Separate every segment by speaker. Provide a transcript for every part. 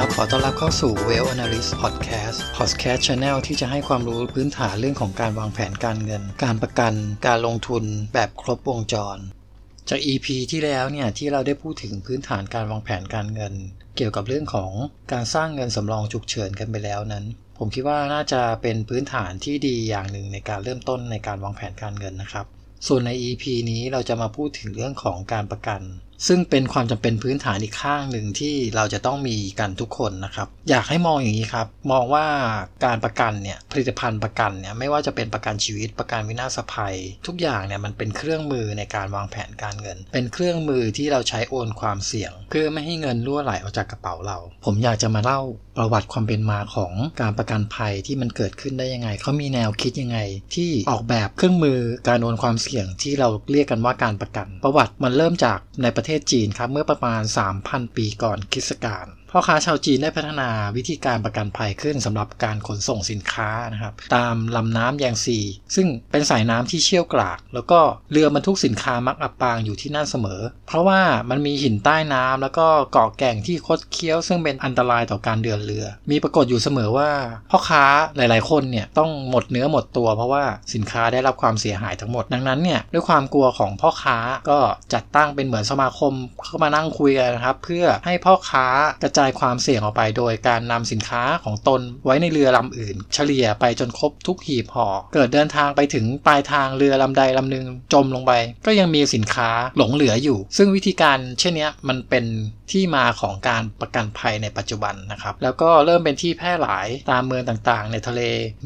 Speaker 1: ครับ ขอต้อนรับเข้าสู่ Well Analyst Podcast Podcast Channel ที่จะให้ความรู้พื้นฐานเรื่องของการวางแผนการเงิน การประกัน การลงทุนแบบครบวงจร จาก EP ที่แล้วเนี่ยที่เราได้พูดถึงพื้นฐานการวางแผนการเงิน เกี่ยวกับเรื่องของการสร้างเงินสำรองฉุกเฉินกันไปแล้วนั้น ผมคิดว่าน่าจะเป็นพื้นฐานที่ดีอย่างหนึ่งในการเริ่มต้นในการวางแผนการเงินนะครับ ส่วนใน EP นี้เราจะมาพูดถึงเรื่องของการประกัน ซึ่งเป็นความจำเป็นพื้นฐานอีกข้างหนึ่งที่เราจะต้องมีกันทุกคนนะครับ อยากให้มองอย่างนี้ครับ มองว่าการประกันเนี่ยผลิตภัณฑ์ประกันเนี่ยไม่ว่าจะเป็นประกันชีวิตประกันวินาศภัย ทุกอย่างเนี่ยมันเป็นเครื่องมือในการวางแผนการเงิน เป็นเครื่องมือที่เราใช้โอนความเสี่ยง เพื่อไม่ให้เงินรั่วไหลออกจากกระเป๋าเรา ผมอยากจะมาเล่าประวัติความเป็นมาของการประกันภัยที่มันเกิดขึ้นได้ยังไงเขามีแนวคิดยังไง ที่ออกแบบเครื่องมือการโอนความเสี่ยงที่เราเรียกกันว่าการประกัน ประวัติมันเริ่มจากในประประเทศจีนครับเมื่อประมาณ 3,000 ปีก่อนคริสตกาล พ่อค้าชาวจีนได้พัฒนาวิธีการประกันภัยขึ้นสำหรับการขนส่งสินค้านะครับตามลำน้ำแยงซี ซึ่งเป็นสายน้ำที่เชี่ยวกราก แล้วก็เรือบรรทุกสินค้ามักอับปางอยู่ที่นั่นเสมอ เพราะว่ามันมีหินใต้น้ำแล้วก็เกาะแก่งที่คดเคี้ยว ซึ่งเป็นอันตรายต่อการเดินเรือ มีปรากฏอยู่เสมอว่า พ่อค้าหลาย ๆ คนเนี่ยต้องหมดเนื้อหมดตัว เพราะว่าสินค้าได้รับความเสียหายทั้งหมดดังนั้นเนี่ยด้วยความกลัวของพ่อค้าก็จัดตั้งเป็นเหมือนสมาคมเข้ามานั่งคุยกันนะครับเพื่อให้พ่อค้ากระจายายความเสี่ยงออกไปโดยการนำสินค้าของตนไว้ในเรือลำอื่น เฉลี่ยไปจนครบทุกหีบห่อเกิดเดินทางไปถึงปลายทางเรือลำใดลำหนึ่งจมลงไป ก็ยังมีสินค้าหลงเหลืออยู่ ซึ่งวิธีการเช่นนี้มันเป็นที่มาของการประกันภัยในปัจจุบันนะครับแล้วก็เริ่มเป็นที่แพร่หลายตามเมืองต่างๆ ในทะเล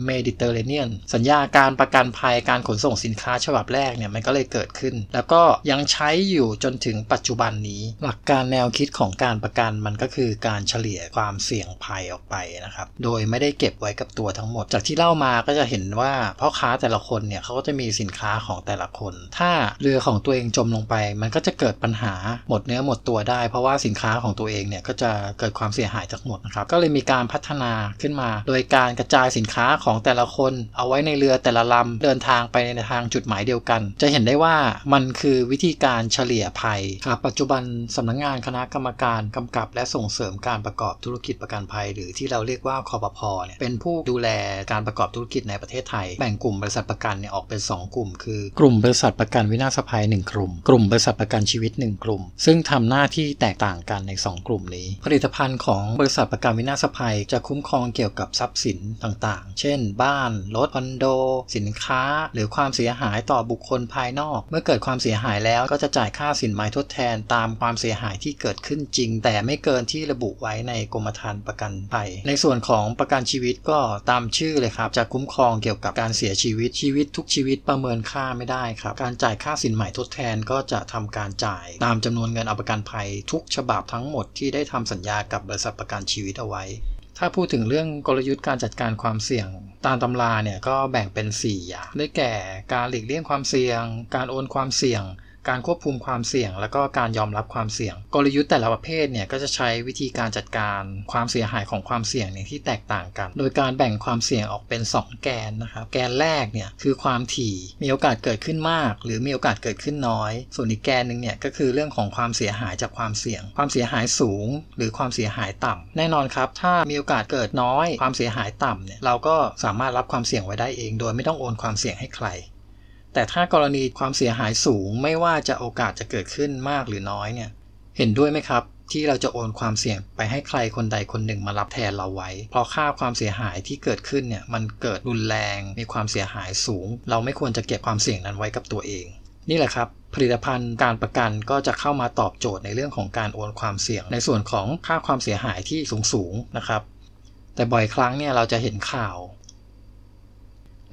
Speaker 1: เมดิเตอร์เรเนียน สัญญาการประกันภัยการขนส่งสินค้าฉบับแรกเนี่ยมันก็เลยเกิดขึ้น แล้วก็ยังใช้อยู่จนถึงปัจจุบันนี้ หลักการแนวคิดของการประกันมันก็คือการเฉลี่ยความเสี่ยงภัยออกไปนะครับ โดยไม่ได้เก็บไว้กับตัวทั้งหมด จากที่เล่ามาก็จะเห็นว่าพ่อค้าแต่ละคนเนี่ยเขาก็จะมีสินค้าของแต่ละคน ถ้าเรือของตัวเองจมลงไป มันก็จะเกิดปัญหาหมดเนื้อหมดตัวได้ เพราะว่าสินค้าของตัวเองเนี่ยก็จะเกิดความเสียหายทั้งหมดนะครับ ก็เลยมีการพัฒนาขึ้นมา โดยการกระจายสินค้าของแต่ละคน เอาไว้ในเรือแต่ละลำเดินทางไปในทางจุดหมายเดียวกัน จะเห็นได้ว่ามันคือวิธีการเฉลี่ยภัยครับปัจจุบันสำนักงงานคณะกรรมการกำกับและส่งเสริมการประกอบธุรกิจประกันภัย หรือที่เราเรียกว่าคอปพอเนี่ยเป็นผู้ดูแลการประกอบธุรกิจในประเทศไทย แบ่งกลุ่มบริษัทประกันเนี่ยออกเป็น 2 กลุ่ม คือกลุ่มบริษัทประกันวินาศภัย 1 กลุ่ม กลุ่มบริษัทประกันชีวิต 1 กลุ่ม ซึ่งทำหน้าที่แตกต่างกันใน 2 กลุ่มนี้ ผลิตภัณฑ์ของบริษัทประกันวินาศภัย จะคุ้มครองเกี่ยวกับทรัพย์สินต่างๆ เช่น บ้าน รถ คอนโด สินค้า หรือความเสียหายต่อบุคคลภายนอก เมื่อเกิดความเสียหายแล้วก็จะจ่ายค่าสินไหมทดแทนตามความเสียหายที่เกิดขึ้นจริง แต่ไม่เกินที่ระบุไว้ในกรมธรรม์ประกันภัย ในส่วนของประกันชีวิตก็ตามชื่อเลยครับ จะคุ้มครองเกี่ยวกับการเสียชีวิตชีวิตทุกชีวิตประเมินค่าไม่ได้ครับ การจ่ายค่าสินใหม่ทดแทนก็จะทำการจ่าย ตามจำนวนเงินเอาประกันภัย ทุกฉบับทั้งหมดที่ได้ทำสัญญากับบริษัทประกันชีวิตเอาไว้ ถ้าพูดถึงเรื่องกลยุทธ์การจัดการความเสี่ยงตามตำราเนี่ยก็แบ่งเป็น 4 อย่าง ได้แก่การหลีกเลี่ยงความเสี่ยง การโอนความเสี่ยง การควบคุมความเสี่ยง แล้วก็การยอมรับความเสี่ยง กลยุทธ์แต่ละประเภทเนี่ยก็จะใช้วิธีการจัดการความเสียหายของความเสี่ยงเนี่ยที่แตกต่างกัน โดยการแบ่งความเสี่ยงออกเป็น 2 แกนนะครับ แกนแรกเนี่ยคือความถี่ มีโอกาสเกิดขึ้นมาก หรือมีโอกาสเกิดขึ้นน้อย ส่วนอีกแกนหนึ่งเนี่ยก็คือเรื่องของความเสียหายจากความเสี่ยง ความเสียหายสูง หรือความเสียหายต่ำแน่นอนครับ ถ้ามีโอกาสเกิดน้อย ความเสียหายต่ำเนี่ยเราก็สามารถรับความเสี่ยงไว้ได้เอง โดยไม่ต้องโอนความเสี่ยงให้ใคร แต่ถ้ากรณีความเสียหายสูงไม่ว่าจะโอกาสจะเกิดขึ้นมากหรือน้อยเนี่ย เห็นด้วยไหมครับ ที่เราจะโอนความเสี่ยงไปให้ใครคนใดคนหนึ่งมารับแทนเราไว้ เพราะค่าความเสียหายที่เกิดขึ้นเนี่ยมันเกิดรุนแรงมีความเสียหายสูง เราไม่ควรจะเก็บความเสี่ยงนั้นไว้กับตัวเอง นี่แหละครับผลิตภัณฑ์การประกันก็จะเข้ามาตอบโจทย์ในเรื่องของการโอนความเสี่ยง ในส่วนของค่าความเสียหายที่สูงสูงๆนะครับ แต่บ่อยครั้งเนี่ยเราจะเห็นข่าว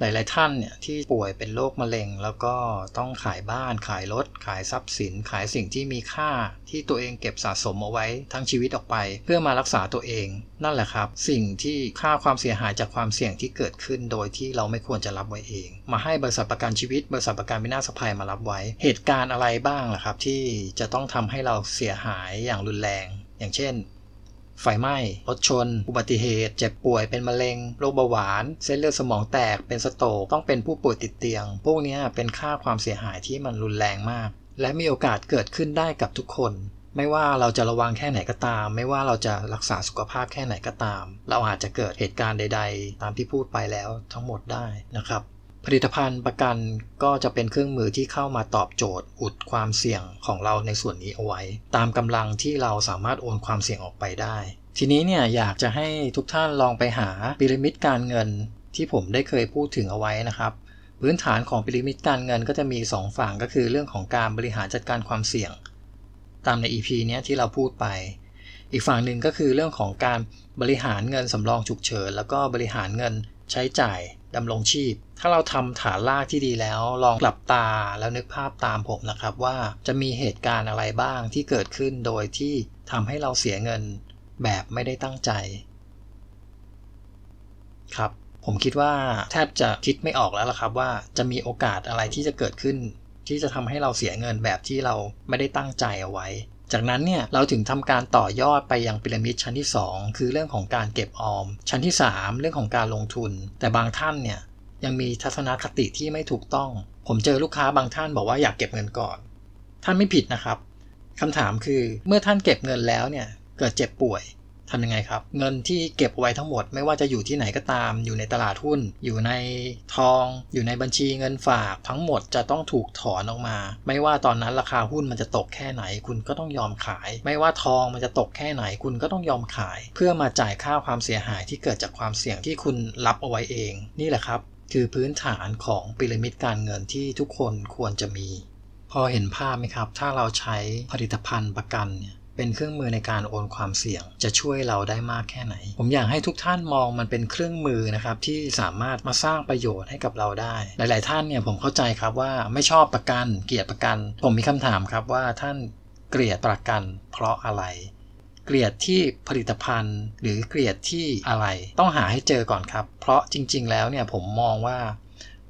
Speaker 1: หลาย ๆ ท่านเนี่ยที่ป่วยเป็นโรคมะเร็ง แล้วก็ต้องขายบ้านขายรถ ขายทรัพย์สิน ขายสิ่งที่มีค่าที่ตัวเองเก็บสะสมเอาไว้ทั้งชีวิตออกไป เพื่อมารักษาตัวเองนั่นแหละครับ สิ่งที่ค่าความเสียหายจากความเสี่ยงที่เกิดขึ้น โดยที่เราไม่ควรจะรับไว้เอง มาให้บริษัทประกันชีวิต บริษัทประกันวินาศภัยมารับไว้ เหตุการณ์อะไรบ้างล่ะครับ ที่จะต้องทำให้เราเสียหายอย่างรุนแรง อย่างเช่น ไฟไหม้รถชน อุบัติเหตุ เจ็บป่วยเป็นมะเร็ง โรคเบาหวาน เส้นเลือดสมองแตก เป็นสโตรกต้องเป็นผู้ป่วยติดเตียง พวกนี้เป็นค่าความเสียหายที่มันรุนแรงมาก และมีโอกาสเกิดขึ้นได้กับทุกคน ไม่ว่าเราจะระวังแค่ไหนก็ตาม ไม่ว่าเราจะรักษาสุขภาพแค่ไหนก็ตาม เราอาจจะเกิดเหตุการณ์ใด ๆ ตามที่พูดไปแล้วทั้งหมดได้นะครับ ผลิตภัณฑ์ประกันก็จะเป็นเครื่องมือที่เข้ามาตอบโจทย์ อุดความเสี่ยงของเราในส่วนนี้เอาไว้ ตามกำลังที่เราสามารถโอนความเสี่ยงออกไปได้ ทีนี้เนี่ยอยากจะให้ทุกท่านลองไปหาพีระมิดการเงิน ที่ผมได้เคยพูดถึงเอาไว้นะครับ พื้นฐานของพีระมิดการเงินก็จะมี 2 ฝั่งก็คือเรื่องของการบริหารจัดการความเสี่ยง ตามใน EP เนี้ยที่เราพูดไป อีกฝั่งหนึ่งก็คือเรื่องของการบริหารเงินสำรองฉุกเฉินแล้วก็บริหารเงินใช้จ่ายดำรงชีพ ถ้าเราทำฐานรากที่ดีแล้ว ลองหลับตาแล้วนึกภาพตามผมนะครับว่าจะมีเหตุการณ์อะไรบ้างที่เกิดขึ้นโดยที่ทำให้เราเสียเงินแบบไม่ได้ตั้งใจ ครับ ผมคิดว่าแทบจะคิดไม่ออกแล้วล่ะครับว่าจะมีโอกาสอะไรที่จะเกิดขึ้น ที่จะทำให้เราเสียเงินแบบที่เราไม่ได้ตั้งใจเอาไว้ จากนั้นเนี่ยเราถึงทำการต่อยอดไปยังพีระมิดชั้นที่ 2 คือเรื่องของการเก็บออม ชั้นที่ 3 เรื่องของการลงทุน แต่บางท่านเนี่ย ยังมีทัศนคติที่ไม่ถูกต้อง ผมเจอลูกค้าบางท่านบอกว่าอยากเก็บเงินก่อน ท่านไม่ผิดนะครับคำถามคือเมื่อท่านเก็บเงินแล้วเนี่ยเกิดเจ็บป่วยทำยังไงครับ เงินที่เก็บไว้ทั้งหมดไม่ว่าจะอยู่ที่ไหนก็ตาม อยู่ในตลาดหุ้น อยู่ในทอง อยู่ในบัญชีเงินฝากทั้งหมดจะต้องถูกถอนออกมา ไม่ว่าตอนนั้นราคาหุ้นมันจะตกแค่ไหน คุณก็ต้องยอมขาย ไม่ว่าทองมันจะตกแค่ไหน คุณก็ต้องยอมขาย เพื่อมาจ่ายค่าความเสียหายที่เกิดจากความเสี่ยงที่คุณรับเอาไว้เอง นี่แหละครับ คือพื้นฐานของพีระมิดการเงินที่ทุกคนควรจะมี พอเห็นภาพไหมครับ ถ้าเราใช้ผลิตภัณฑ์ประกันเนี่ยเป็นเครื่องมือในการโอนความเสี่ยง จะช่วยเราได้มากแค่ไหน ผมอยากให้ทุกท่านมองมันเป็นเครื่องมือนะครับที่สามารถมาสร้างประโยชน์ให้กับเราได้ หลาย ๆ ท่านเนี่ยผมเข้าใจครับว่าไม่ชอบประกัน เกลียดประกัน ผมมีคำถามครับว่าท่านเกลียดประกันเพราะอะไร เกลียดที่ผลิตภัณฑ์ หรือเกลียดที่อะไร ต้องหาให้เจอก่อนครับ เพราะจริง ๆ แล้วเนี่ยผมมองว่า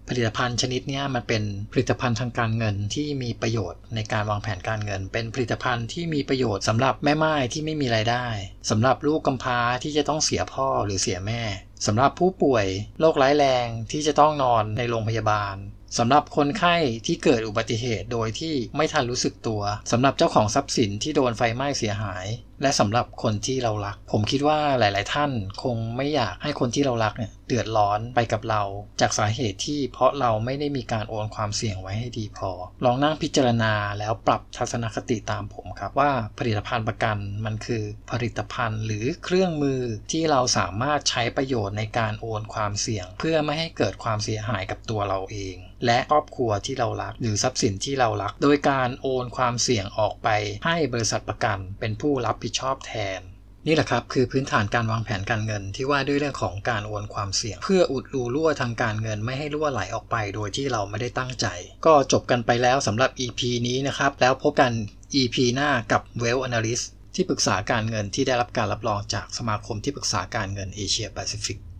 Speaker 1: ผลิตภัณฑ์ชนิดนี้มันเป็นผลิตภัณฑ์ทางการเงินที่มีประโยชน์ในการวางแผนการเงิน เป็นผลิตภัณฑ์ที่มีประโยชน์สำหรับแม่ไม้ที่ไม่มีไรายได้สำหรับลูกกำพร้าที่จะต้องเสียพ่อหรือเสียแม่สำหรับผู้ป่วยโรคร้ายแรงที่จะต้องนอนในโรงพยาบาลสำหรับคนไข้ที่เกิดอุบัติเหตุโดยที่ไม่ทันรู้สึกตัวสำหรับเจ้าของทรัพย์สินที่โดนไฟไหม้เสียหายและสำหรับคนที่เรารัก ผมคิดว่าหลาย ๆ ท่านคงไม่อยากให้คนที่เรารักเนี่ยเดือดร้อนไปกับเรา จากสาเหตุที่เพราะเราไม่ได้มีการโอนความเสี่ยงไว้ให้ดีพอ ลองนั่งพิจารณาแล้วปรับทัศนคติตามผมครับว่าผลิตภัณฑ์ประกันมันคือผลิตภัณฑ์หรือเครื่องมือที่เราสามารถใช้ประโยชน์ในการโอนความเสี่ยง เพื่อไม่ให้เกิดความเสียหายกับตัวเราเอง และครอบครัวที่เรารัก หรือทรัพย์สินที่เรารัก โดยการโอนความเสี่ยงออกไปให้บริษัทประกันเป็นผู้รับผิดชอบแทน นี่แหละครับคือพื้นฐานการวางแผนการเงินที่ว่าด้วยเรื่องของการโอนความเสี่ยง เพื่ออุดรูรั่วทางการเงินไม่ให้รั่วไหลออกไป โดยที่เราไม่ได้ตั้งใจ ก็จบกันไปแล้วสำหรับ EP นี้นะครับแล้วพบกัน EP หน้ากับ Well Analyst ที่ปรึกษาการเงินที่ได้รับการรับรองจากสมาคมที่ปรึกษาการเงินเอเชียแปซิฟิก